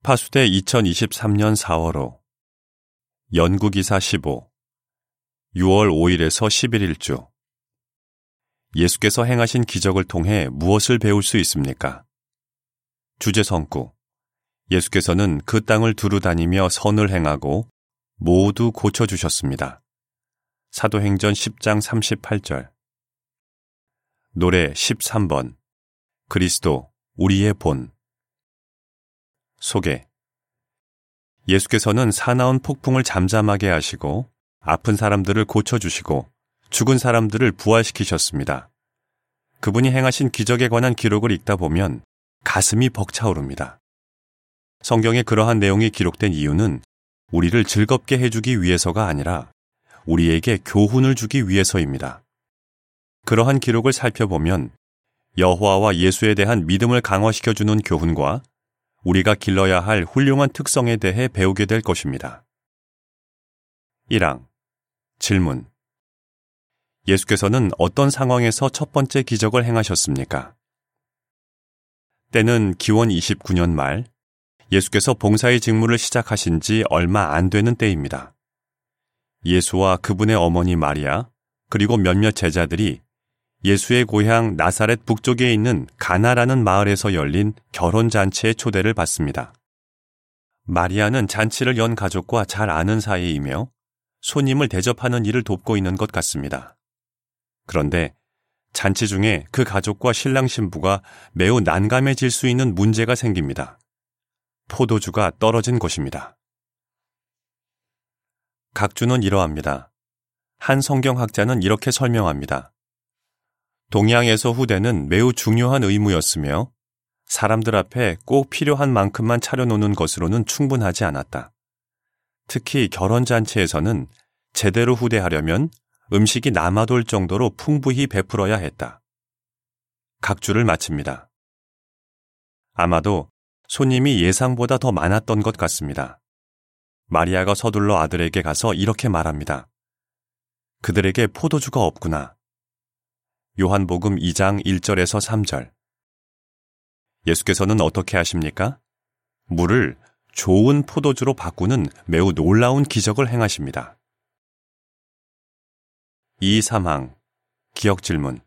파수대 2023년 4월호. 연구기사 15 6월 5일에서 11일 주. 예수께서 행하신 기적을 통해 무엇을 배울 수 있습니까? 주제 성구. 예수께서는 그 땅을 두루 다니며 선을 행하고 모두 고쳐주셨습니다. 사도행전 10장 38절. 노래 13번. 그리스도 우리의 본 소개 예수께서는 사나운 폭풍을 잠잠하게 하시고 아픈 사람들을 고쳐주시고 죽은 사람들을 부활시키셨습니다. 그분이 행하신 기적에 관한 기록을 읽다 보면 가슴이 벅차오릅니다. 성경에 그러한 내용이 기록된 이유는 우리를 즐겁게 해주기 위해서가 아니라 우리에게 교훈을 주기 위해서입니다. 그러한 기록을 살펴보면 여호와와 예수에 대한 믿음을 강화시켜주는 교훈과 우리가 길러야 할 훌륭한 특성에 대해 배우게 될 것입니다. 1항 질문 예수께서는 어떤 상황에서 첫 번째 기적을 행하셨습니까? 때는 기원 29년 말 예수께서 봉사의 직무를 시작하신 지 얼마 안 되는 때입니다. 예수와 그분의 어머니 마리아 그리고 몇몇 제자들이 예수의 고향 나사렛 북쪽에 있는 가나라는 마을에서 열린 결혼 잔치의 초대를 받습니다. 마리아는 잔치를 연 가족과 잘 아는 사이이며 손님을 대접하는 일을 돕고 있는 것 같습니다. 그런데 잔치 중에 그 가족과 신랑 신부가 매우 난감해질 수 있는 문제가 생깁니다. 포도주가 떨어진 것입니다. 각주는 이러합니다. 한 성경학자는 이렇게 설명합니다. 동양에서 후대는 매우 중요한 의무였으며 사람들 앞에 꼭 필요한 만큼만 차려놓는 것으로는 충분하지 않았다. 특히 결혼잔치에서는 제대로 후대하려면 음식이 남아돌 정도로 풍부히 베풀어야 했다. 각주를 마칩니다. 아마도 손님이 예상보다 더 많았던 것 같습니다. 마리아가 서둘러 아들에게 가서 이렇게 말합니다. 그들에게 포도주가 없구나. 요한복음 2장 1절에서 3절. 예수께서는 어떻게 하십니까? 물을 좋은 포도주로 바꾸는 매우 놀라운 기적을 행하십니다. 2, 3항. 기억 질문.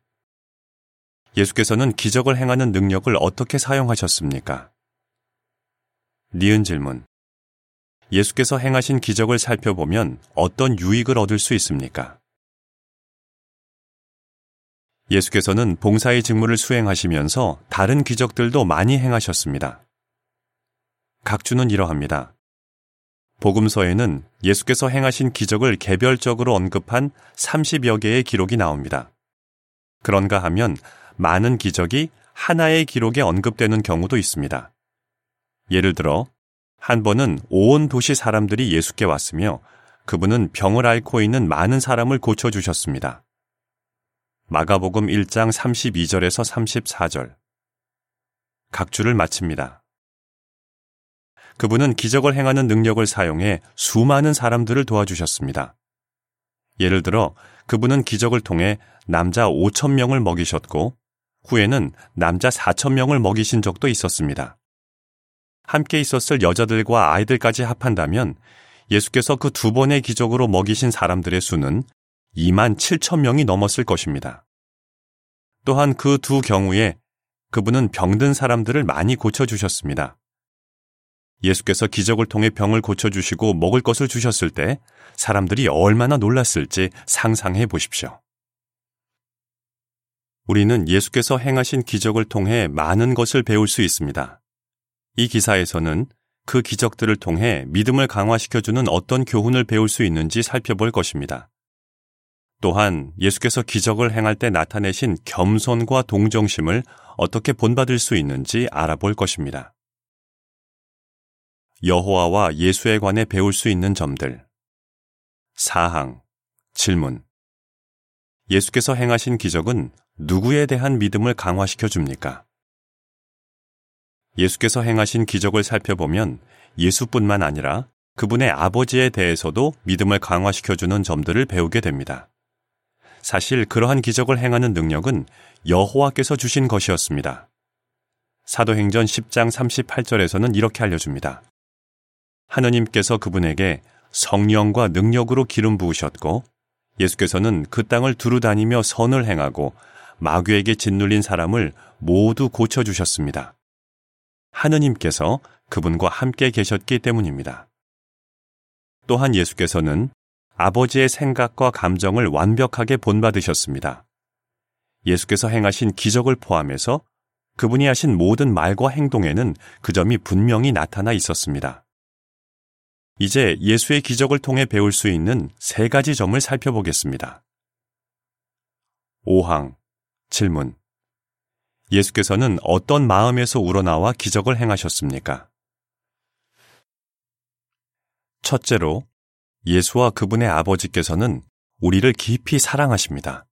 예수께서는 기적을 행하는 능력을 어떻게 사용하셨습니까? 니은 질문. 예수께서 행하신 기적을 살펴보면 어떤 유익을 얻을 수 있습니까? 예수께서는 봉사의 직무를 수행하시면서 다른 기적들도 많이 행하셨습니다. 각주는 이러합니다. 복음서에는 예수께서 행하신 기적을 개별적으로 언급한 30여 개의 기록이 나옵니다. 그런가 하면 많은 기적이 하나의 기록에 언급되는 경우도 있습니다. 예를 들어, 한 번은 온 도시 사람들이 예수께 왔으며 그분은 병을 앓고 있는 많은 사람을 고쳐주셨습니다. 마가복음 1장 32절에서 34절. 각 주를 마칩니다. 그분은 기적을 행하는 능력을 사용해 수많은 사람들을 도와주셨습니다. 예를 들어 그분은 기적을 통해 남자 5천 명을 먹이셨고 후에는 남자 4천 명을 먹이신 적도 있었습니다. 함께 있었을 여자들과 아이들까지 합한다면 예수께서 그 두 번의 기적으로 먹이신 사람들의 수는 2만 7천 명이 넘었을 것입니다. 또한 그 두 경우에 그분은 병든 사람들을 많이 고쳐주셨습니다. 예수께서 기적을 통해 병을 고쳐주시고 먹을 것을 주셨을 때 사람들이 얼마나 놀랐을지 상상해 보십시오. 우리는 예수께서 행하신 기적을 통해 많은 것을 배울 수 있습니다. 이 기사에서는 그 기적들을 통해 믿음을 강화시켜주는 어떤 교훈을 배울 수 있는지 살펴볼 것입니다. 또한 예수께서 기적을 행할 때 나타내신 겸손과 동정심을 어떻게 본받을 수 있는지 알아볼 것입니다. 여호와와 예수에 관해 배울 수 있는 점들. 사항 질문 예수께서 행하신 기적은 누구에 대한 믿음을 강화시켜 줍니까? 예수께서 행하신 기적을 살펴보면 예수뿐만 아니라 그분의 아버지에 대해서도 믿음을 강화시켜주는 점들을 배우게 됩니다. 사실 그러한 기적을 행하는 능력은 여호와께서 주신 것이었습니다. 사도행전 10장 38절에서는 이렇게 알려줍니다. 하느님께서 그분에게 성령과 능력으로 기름 부으셨고 예수께서는 그 땅을 두루 다니며 선을 행하고 마귀에게 짓눌린 사람을 모두 고쳐주셨습니다. 하느님께서 그분과 함께 계셨기 때문입니다. 또한 예수께서는 아버지의 생각과 감정을 완벽하게 본받으셨습니다. 예수께서 행하신 기적을 포함해서 그분이 하신 모든 말과 행동에는 그 점이 분명히 나타나 있었습니다. 이제 예수의 기적을 통해 배울 수 있는 세 가지 점을 살펴보겠습니다. 5항 질문 예수께서는 어떤 마음에서 우러나와 기적을 행하셨습니까? 첫째로 예수와 그분의 아버지께서는 우리를 깊이 사랑하십니다.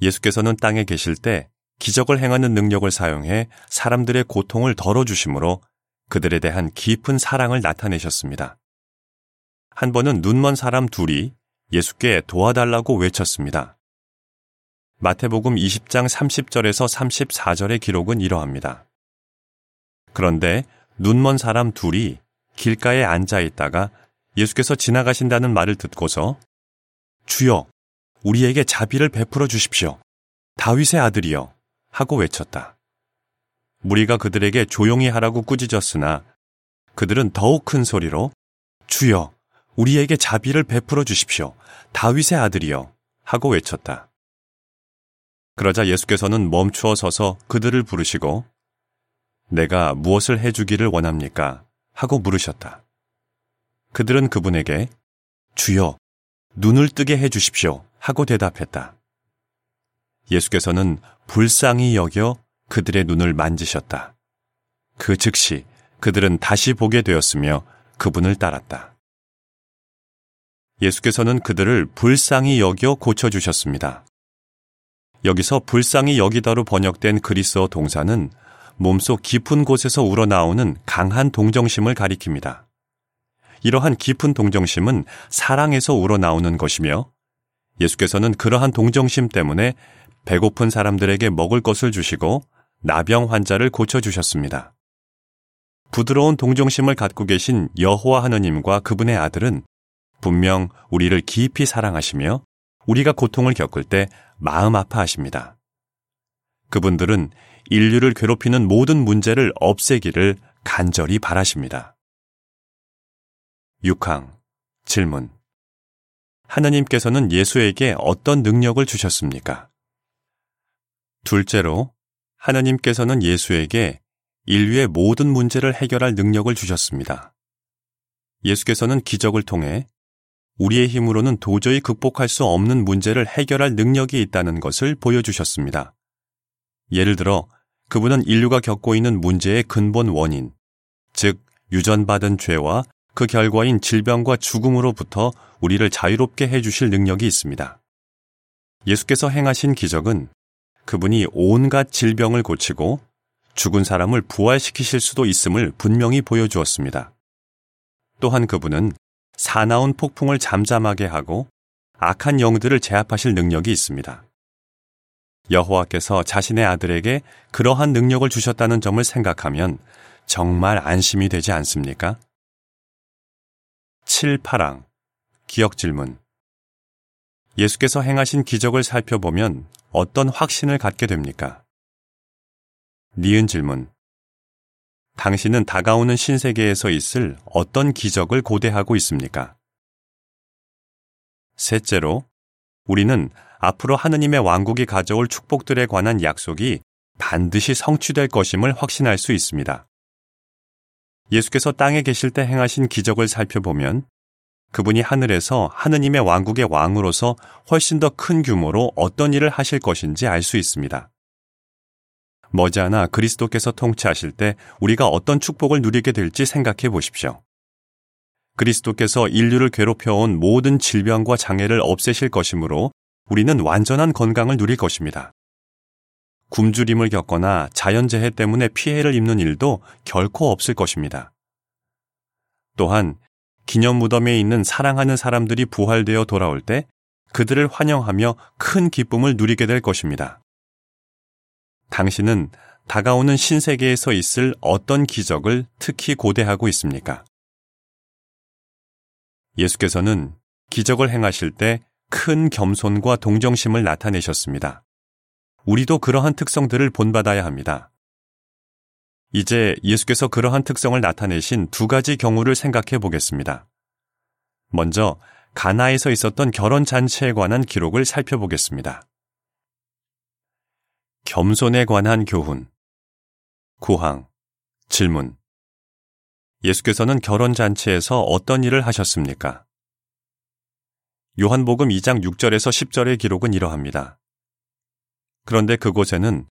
예수께서는 땅에 계실 때 기적을 행하는 능력을 사용해 사람들의 고통을 덜어주심으로 그들에 대한 깊은 사랑을 나타내셨습니다. 한 번은 눈먼 사람 둘이 예수께 도와달라고 외쳤습니다. 마태복음 20장 30절에서 34절의 기록은 이러합니다. 그런데 눈먼 사람 둘이 길가에 앉아 있다가 예수께서 지나가신다는 말을 듣고서 주여, 우리에게 자비를 베풀어 주십시오. 다윗의 아들이여. 하고 외쳤다. 무리가 그들에게 조용히 하라고 꾸짖었으나 그들은 더욱 큰 소리로 주여, 우리에게 자비를 베풀어 주십시오. 다윗의 아들이여. 하고 외쳤다. 그러자 예수께서는 멈추어 서서 그들을 부르시고 내가 무엇을 해주기를 원합니까? 하고 물으셨다. 그들은 그분에게 주여, 눈을 뜨게 해 주십시오. 하고 대답했다. 예수께서는 불쌍히 여겨 그들의 눈을 만지셨다. 그 즉시 그들은 다시 보게 되었으며 그분을 따랐다. 예수께서는 그들을 불쌍히 여겨 고쳐주셨습니다. 여기서 불쌍히 여기다로 번역된 그리스어 동사는 몸속 깊은 곳에서 우러나오는 강한 동정심을 가리킵니다. 이러한 깊은 동정심은 사랑에서 우러나오는 것이며 예수께서는 그러한 동정심 때문에 배고픈 사람들에게 먹을 것을 주시고 나병 환자를 고쳐주셨습니다. 부드러운 동정심을 갖고 계신 여호와 하느님과 그분의 아들은 분명 우리를 깊이 사랑하시며 우리가 고통을 겪을 때 마음 아파하십니다. 그분들은 인류를 괴롭히는 모든 문제를 없애기를 간절히 바라십니다. 6항 질문 하나님께서는 예수에게 어떤 능력을 주셨습니까? 둘째로 하나님께서는 예수에게 인류의 모든 문제를 해결할 능력을 주셨습니다. 예수께서는 기적을 통해 우리의 힘으로는 도저히 극복할 수 없는 문제를 해결할 능력이 있다는 것을 보여주셨습니다. 예를 들어 그분은 인류가 겪고 있는 문제의 근본 원인, 즉 유전받은 죄와 그 결과인 질병과 죽음으로부터 우리를 자유롭게 해주실 능력이 있습니다. 예수께서 행하신 기적은 그분이 온갖 질병을 고치고 죽은 사람을 부활시키실 수도 있음을 분명히 보여주었습니다. 또한 그분은 사나운 폭풍을 잠잠하게 하고 악한 영들을 제압하실 능력이 있습니다. 여호와께서 자신의 아들에게 그러한 능력을 주셨다는 점을 생각하면 정말 안심이 되지 않습니까? 7, 8항 기억 질문 예수께서 행하신 기적을 살펴보면 어떤 확신을 갖게 됩니까? 니은 질문 당신은 다가오는 신세계에서 있을 어떤 기적을 고대하고 있습니까? 셋째로 우리는 앞으로 하느님의 왕국이 가져올 축복들에 관한 약속이 반드시 성취될 것임을 확신할 수 있습니다. 예수께서 땅에 계실 때 행하신 기적을 살펴보면 그분이 하늘에서 하느님의 왕국의 왕으로서 훨씬 더 큰 규모로 어떤 일을 하실 것인지 알 수 있습니다. 머지않아 그리스도께서 통치하실 때 우리가 어떤 축복을 누리게 될지 생각해 보십시오. 그리스도께서 인류를 괴롭혀온 모든 질병과 장애를 없애실 것이므로 우리는 완전한 건강을 누릴 것입니다. 굶주림을 겪거나 자연재해 때문에 피해를 입는 일도 결코 없을 것입니다. 또한 기념 무덤에 있는 사랑하는 사람들이 부활되어 돌아올 때 그들을 환영하며 큰 기쁨을 누리게 될 것입니다. 당신은 다가오는 신세계에서 있을 어떤 기적을 특히 고대하고 있습니까? 예수께서는 기적을 행하실 때 큰 겸손과 동정심을 나타내셨습니다. 우리도 그러한 특성들을 본받아야 합니다. 이제 예수께서 그러한 특성을 나타내신 두 가지 경우를 생각해 보겠습니다. 먼저 가나에서 있었던 결혼 잔치에 관한 기록을 살펴보겠습니다. 겸손에 관한 교훈. 구항. 질문. 예수께서는 결혼 잔치에서 어떤 일을 하셨습니까? 요한복음 2장 6절에서 10절의 기록은 이러합니다. 그런데 그곳에는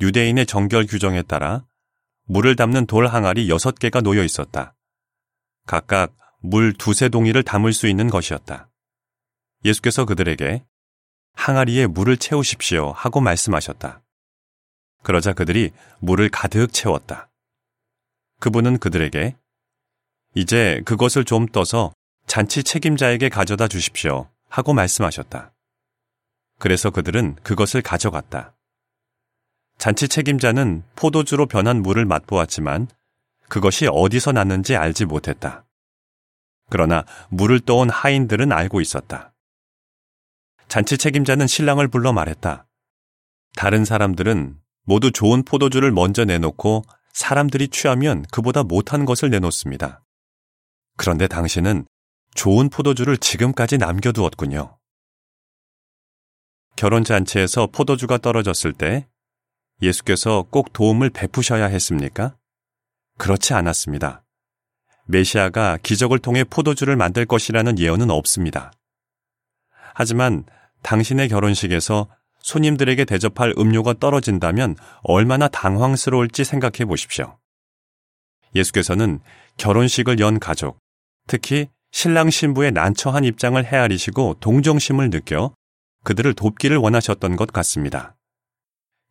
유대인의 정결 규정에 따라 물을 담는 돌 항아리 6개가 놓여 있었다. 각각 물 두세 동이를 담을 수 있는 것이었다. 예수께서 그들에게 항아리에 물을 채우십시오 하고 말씀하셨다. 그러자 그들이 물을 가득 채웠다. 그분은 그들에게 이제 그것을 좀 떠서 잔치 책임자에게 가져다 주십시오 하고 말씀하셨다. 그래서 그들은 그것을 가져갔다. 잔치 책임자는 포도주로 변한 물을 맛보았지만 그것이 어디서 났는지 알지 못했다. 그러나 물을 떠온 하인들은 알고 있었다. 잔치 책임자는 신랑을 불러 말했다. 다른 사람들은 모두 좋은 포도주를 먼저 내놓고 사람들이 취하면 그보다 못한 것을 내놓습니다. 그런데 당신은 좋은 포도주를 지금까지 남겨두었군요. 결혼 잔치에서 포도주가 떨어졌을 때 예수께서 꼭 도움을 베푸셔야 했습니까? 그렇지 않았습니다. 메시아가 기적을 통해 포도주를 만들 것이라는 예언은 없습니다. 하지만 당신의 결혼식에서 손님들에게 대접할 음료가 떨어진다면 얼마나 당황스러울지 생각해 보십시오. 예수께서는 결혼식을 연 가족, 특히 신랑 신부의 난처한 입장을 헤아리시고 동정심을 느껴 그들을 돕기를 원하셨던 것 같습니다.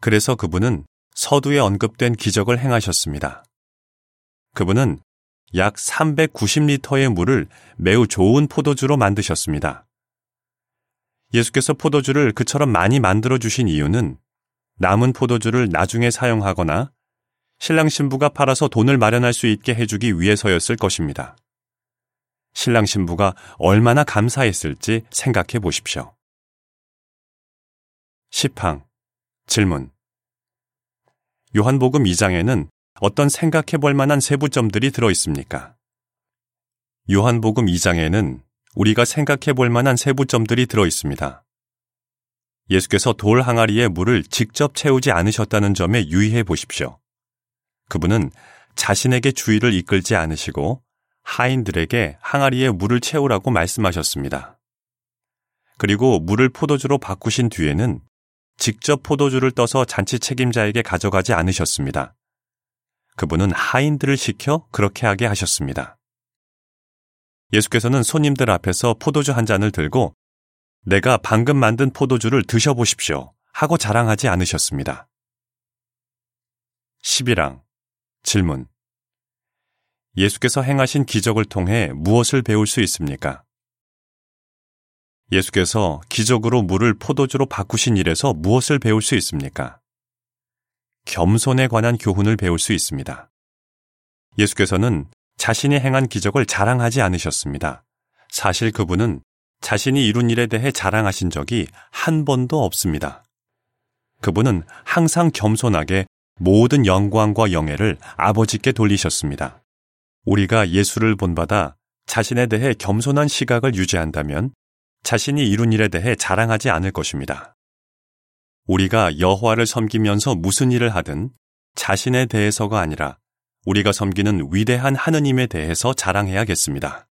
그래서 그분은 서두에 언급된 기적을 행하셨습니다. 그분은 약 390리터의 물을 매우 좋은 포도주로 만드셨습니다. 예수께서 포도주를 그처럼 많이 만들어 주신 이유는 남은 포도주를 나중에 사용하거나 신랑 신부가 팔아서 돈을 마련할 수 있게 해주기 위해서였을 것입니다. 신랑 신부가 얼마나 감사했을지 생각해 보십시오. 10항 질문 요한복음 2장에는 어떤 생각해 볼 만한 세부점들이 들어 있습니까? 요한복음 2장에는 우리가 생각해 볼 만한 세부점들이 들어 있습니다. 예수께서 돌 항아리에 물을 직접 채우지 않으셨다는 점에 유의해 보십시오. 그분은 자신에게 주의를 이끌지 않으시고 하인들에게 항아리에 물을 채우라고 말씀하셨습니다. 그리고 물을 포도주로 바꾸신 뒤에는 직접 포도주를 떠서 잔치 책임자에게 가져가지 않으셨습니다. 그분은 하인들을 시켜 그렇게 하게 하셨습니다. 예수께서는 손님들 앞에서 포도주 한 잔을 들고 내가 방금 만든 포도주를 드셔보십시오 하고 자랑하지 않으셨습니다. 11항 질문 예수께서 행하신 기적을 통해 무엇을 배울 수 있습니까? 예수께서 기적으로 물을 포도주로 바꾸신 일에서 무엇을 배울 수 있습니까? 겸손에 관한 교훈을 배울 수 있습니다. 예수께서는 자신이 행한 기적을 자랑하지 않으셨습니다. 사실 그분은 자신이 이룬 일에 대해 자랑하신 적이 한 번도 없습니다. 그분은 항상 겸손하게 모든 영광과 영예를 아버지께 돌리셨습니다. 우리가 예수를 본받아 자신에 대해 겸손한 시각을 유지한다면 자신이 이룬 일에 대해 자랑하지 않을 것입니다. 우리가 여호와를 섬기면서 무슨 일을 하든 자신에 대해서가 아니라 우리가 섬기는 위대한 하느님에 대해서 자랑해야겠습니다.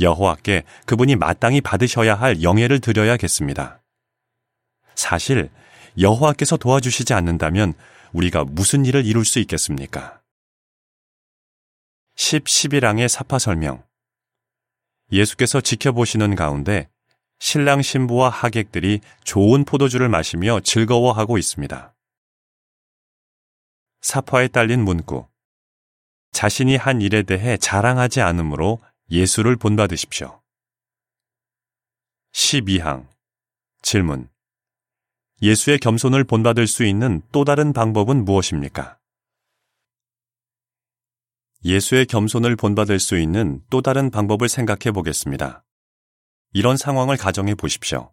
여호와께 그분이 마땅히 받으셔야 할 영예를 드려야겠습니다. 사실 여호와께서 도와주시지 않는다면 우리가 무슨 일을 이룰 수 있겠습니까? 10, 11항의 사파 설명 예수께서 지켜보시는 가운데 신랑 신부와 하객들이 좋은 포도주를 마시며 즐거워하고 있습니다. 사파에 딸린 문구. 자신이 한 일에 대해 자랑하지 않으므로 예수를 본받으십시오. 12항. 질문. 예수의 겸손을 본받을 수 있는 또 다른 방법은 무엇입니까? 예수의 겸손을 본받을 수 있는 또 다른 방법을 생각해 보겠습니다. 이런 상황을 가정해 보십시오.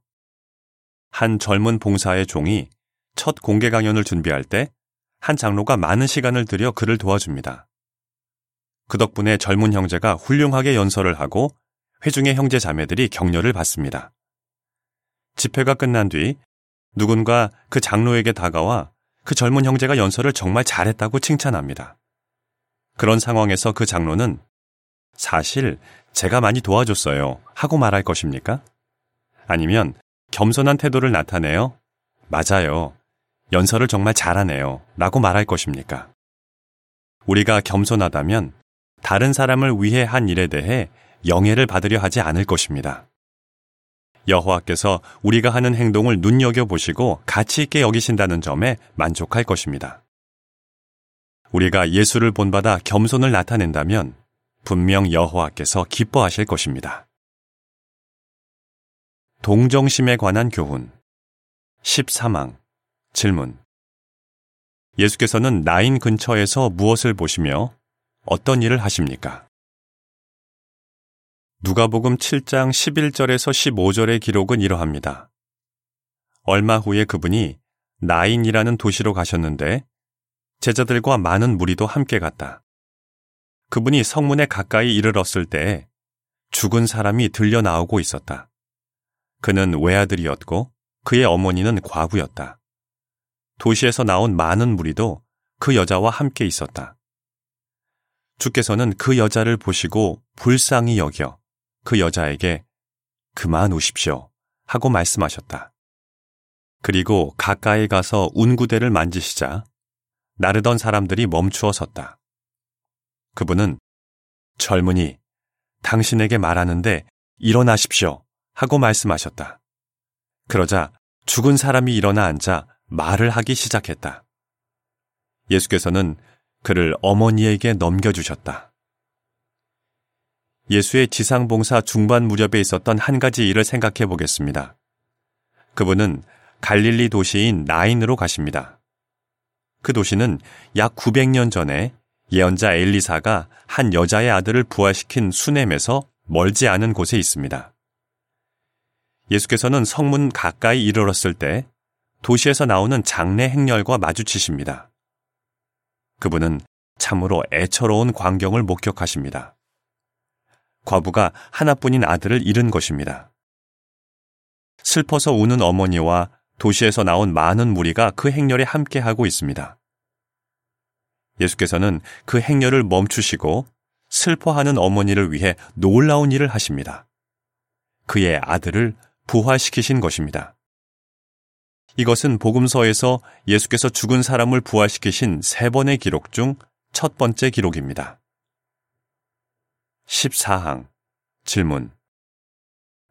한 젊은 봉사의 종이 첫 공개 강연을 준비할 때 한 장로가 많은 시간을 들여 그를 도와줍니다. 그 덕분에 젊은 형제가 훌륭하게 연설을 하고 회중의 형제 자매들이 격려를 받습니다. 집회가 끝난 뒤 누군가 그 장로에게 다가와 그 젊은 형제가 연설을 정말 잘했다고 칭찬합니다. 그런 상황에서 그 장로는 사실 제가 많이 도와줬어요 하고 말할 것입니까? 아니면 겸손한 태도를 나타내어 맞아요. 연설을 정말 잘하네요. 라고 말할 것입니까? 우리가 겸손하다면 다른 사람을 위해 한 일에 대해 영예를 받으려 하지 않을 것입니다. 여호와께서 우리가 하는 행동을 눈여겨 보시고 가치 있게 여기신다는 점에 만족할 것입니다. 우리가 예수를 본받아 겸손을 나타낸다면 분명 여호와께서 기뻐하실 것입니다. 동정심에 관한 교훈 13항 질문 예수께서는 나인 근처에서 무엇을 보시며 어떤 일을 하십니까? 누가복음 7장 11절에서 15절의 기록은 이러합니다. 얼마 후에 그분이 나인이라는 도시로 가셨는데 제자들과 많은 무리도 함께 갔다. 그분이 성문에 가까이 이르렀을 때 죽은 사람이 들려 나오고 있었다. 그는 외아들이었고 그의 어머니는 과부였다. 도시에서 나온 많은 무리도 그 여자와 함께 있었다. 주께서는 그 여자를 보시고 불쌍히 여겨 그 여자에게 그만 오십시오 하고 말씀하셨다. 그리고 가까이 가서 운구대를 만지시자 나르던 사람들이 멈추어 섰다. 그분은 젊은이, 당신에게 말하는데 일어나십시오 하고 말씀하셨다. 그러자 죽은 사람이 일어나 앉아 말을 하기 시작했다. 예수께서는 그를 어머니에게 넘겨주셨다. 예수의 지상봉사 중반 무렵에 있었던 한 가지 일을 생각해 보겠습니다. 그분은 갈릴리 도시인 나인으로 가십니다. 그 도시는 약 900년 전에 예언자 엘리사가 한 여자의 아들을 부활시킨 수넴에서 멀지 않은 곳에 있습니다. 예수께서는 성문 가까이 이르렀을 때 도시에서 나오는 장례 행렬과 마주치십니다. 그분은 참으로 애처로운 광경을 목격하십니다. 과부가 하나뿐인 아들을 잃은 것입니다. 슬퍼서 우는 어머니와 도시에서 나온 많은 무리가 그 행렬에 함께하고 있습니다. 예수께서는 그 행렬을 멈추시고 슬퍼하는 어머니를 위해 놀라운 일을 하십니다. 그의 아들을 부활시키신 것입니다. 이것은 복음서에서 예수께서 죽은 사람을 부활시키신 세 번의 기록 중 첫 번째 기록입니다. 14항 질문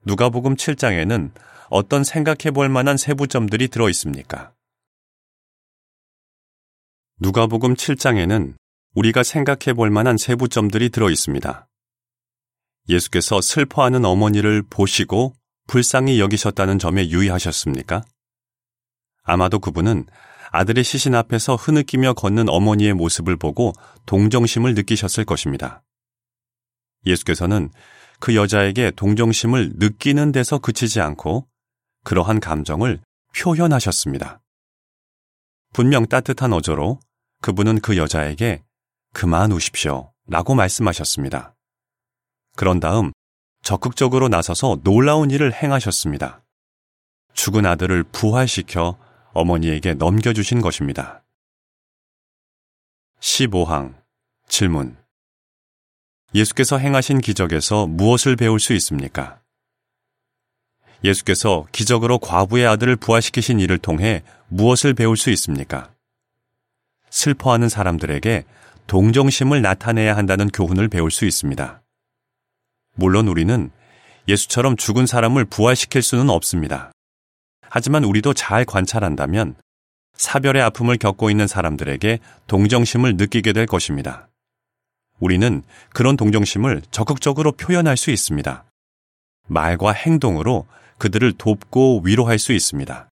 누가복음 7장에는 어떤 생각해 볼 만한 세부점들이 들어 있습니까? 누가복음 7장에는 우리가 생각해 볼 만한 세부점들이 들어 있습니다. 예수께서 슬퍼하는 어머니를 보시고 불쌍히 여기셨다는 점에 유의하셨습니까? 아마도 그분은 아들의 시신 앞에서 흐느끼며 걷는 어머니의 모습을 보고 동정심을 느끼셨을 것입니다. 예수께서는 그 여자에게 동정심을 느끼는 데서 그치지 않고 그러한 감정을 표현하셨습니다. 분명 따뜻한 어조로 그분은 그 여자에게 그만 우십시오 라고 말씀하셨습니다. 그런 다음 적극적으로 나서서 놀라운 일을 행하셨습니다. 죽은 아들을 부활시켜 어머니에게 넘겨주신 것입니다. 15항 질문 예수께서 행하신 기적에서 무엇을 배울 수 있습니까? 예수께서 기적으로 과부의 아들을 부활시키신 일을 통해 무엇을 배울 수 있습니까? 슬퍼하는 사람들에게 동정심을 나타내야 한다는 교훈을 배울 수 있습니다. 물론 우리는 예수처럼 죽은 사람을 부활시킬 수는 없습니다. 하지만 우리도 잘 관찰한다면 사별의 아픔을 겪고 있는 사람들에게 동정심을 느끼게 될 것입니다. 우리는 그런 동정심을 적극적으로 표현할 수 있습니다. 말과 행동으로 그들을 돕고 위로할 수 있습니다.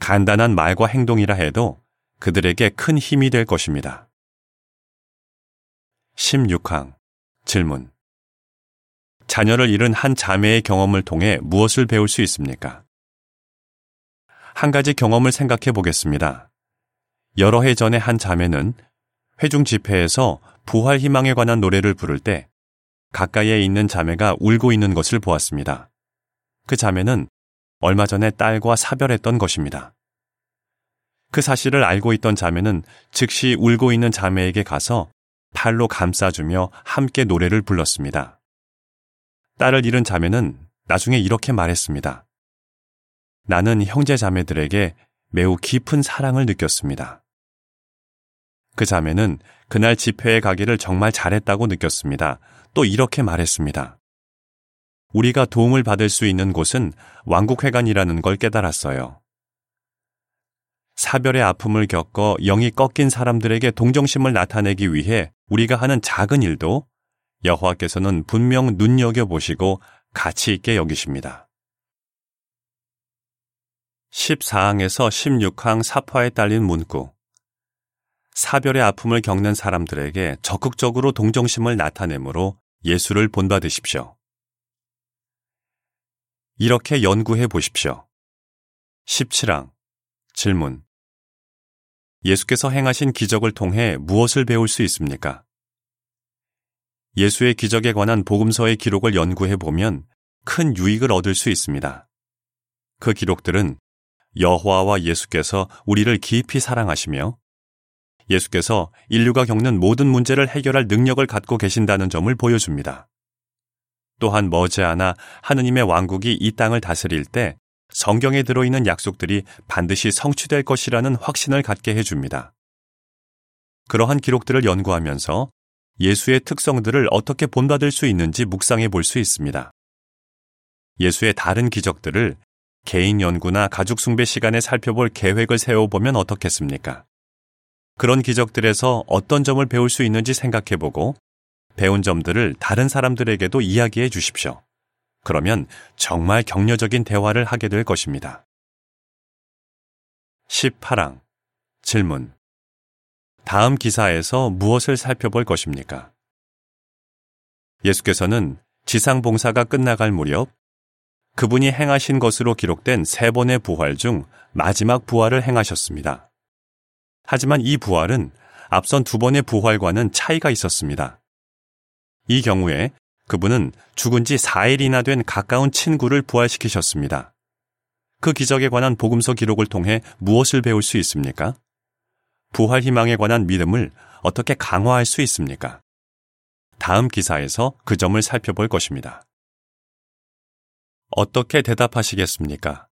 간단한 말과 행동이라 해도 그들에게 큰 힘이 될 것입니다. 16항 질문 자녀를 잃은 한 자매의 경험을 통해 무엇을 배울 수 있습니까? 한 가지 경험을 생각해 보겠습니다. 여러 해 전에 한 자매는 회중 집회에서 부활 희망에 관한 노래를 부를 때 가까이에 있는 자매가 울고 있는 것을 보았습니다. 그 자매는 얼마 전에 딸과 사별했던 것입니다. 그 사실을 알고 있던 자매는 즉시 울고 있는 자매에게 가서 팔로 감싸주며 함께 노래를 불렀습니다. 딸을 잃은 자매는 나중에 이렇게 말했습니다. 나는 형제 자매들에게 매우 깊은 사랑을 느꼈습니다. 그 자매는 그날 집회에 가기를 정말 잘했다고 느꼈습니다. 또 이렇게 말했습니다. 우리가 도움을 받을 수 있는 곳은 왕국회관이라는 걸 깨달았어요. 사별의 아픔을 겪어 영이 꺾인 사람들에게 동정심을 나타내기 위해 우리가 하는 작은 일도 여호와께서는 분명 눈여겨 보시고 가치 있게 여기십니다. 14항에서 16항 사파에 딸린 문구 사별의 아픔을 겪는 사람들에게 적극적으로 동정심을 나타내므로 예수를 본받으십시오. 이렇게 연구해 보십시오. 17항 질문 예수께서 행하신 기적을 통해 무엇을 배울 수 있습니까? 예수의 기적에 관한 복음서의 기록을 연구해 보면 큰 유익을 얻을 수 있습니다. 그 기록들은 여호와와 예수께서 우리를 깊이 사랑하시며 예수께서 인류가 겪는 모든 문제를 해결할 능력을 갖고 계신다는 점을 보여줍니다. 또한 머지않아 하느님의 왕국이 이 땅을 다스릴 때 성경에 들어있는 약속들이 반드시 성취될 것이라는 확신을 갖게 해줍니다. 그러한 기록들을 연구하면서 예수의 특성들을 어떻게 본받을 수 있는지 묵상해 볼 수 있습니다. 예수의 다른 기적들을 개인 연구나 가족 숭배 시간에 살펴볼 계획을 세워보면 어떻겠습니까? 그런 기적들에서 어떤 점을 배울 수 있는지 생각해 보고 배운 점들을 다른 사람들에게도 이야기해 주십시오. 그러면 정말 격려적인 대화를 하게 될 것입니다. 18항 질문 다음 기사에서 무엇을 살펴볼 것입니까? 예수께서는 지상 봉사가 끝나갈 무렵 그분이 행하신 것으로 기록된 세 번의 부활 중 마지막 부활을 행하셨습니다. 하지만 이 부활은 앞선 두 번의 부활과는 차이가 있었습니다. 이 경우에 그분은 죽은 지 4일이나 된 가까운 친구를 부활시키셨습니다. 그 기적에 관한 복음서 기록을 통해 무엇을 배울 수 있습니까? 부활 희망에 관한 믿음을 어떻게 강화할 수 있습니까? 다음 기사에서 그 점을 살펴볼 것입니다. 어떻게 대답하시겠습니까?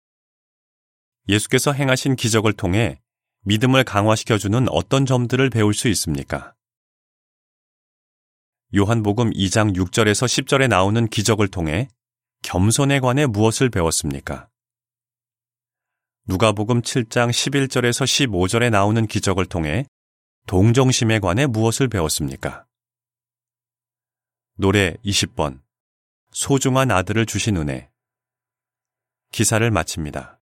예수께서 행하신 기적을 통해 믿음을 강화시켜주는 어떤 점들을 배울 수 있습니까? 요한복음 2장 6절에서 10절에 나오는 기적을 통해 겸손에 관해 무엇을 배웠습니까? 누가복음 7장 11절에서 15절에 나오는 기적을 통해 동정심에 관해 무엇을 배웠습니까? 노래 20번 소중한 아들을 주신 은혜 기사를 마칩니다.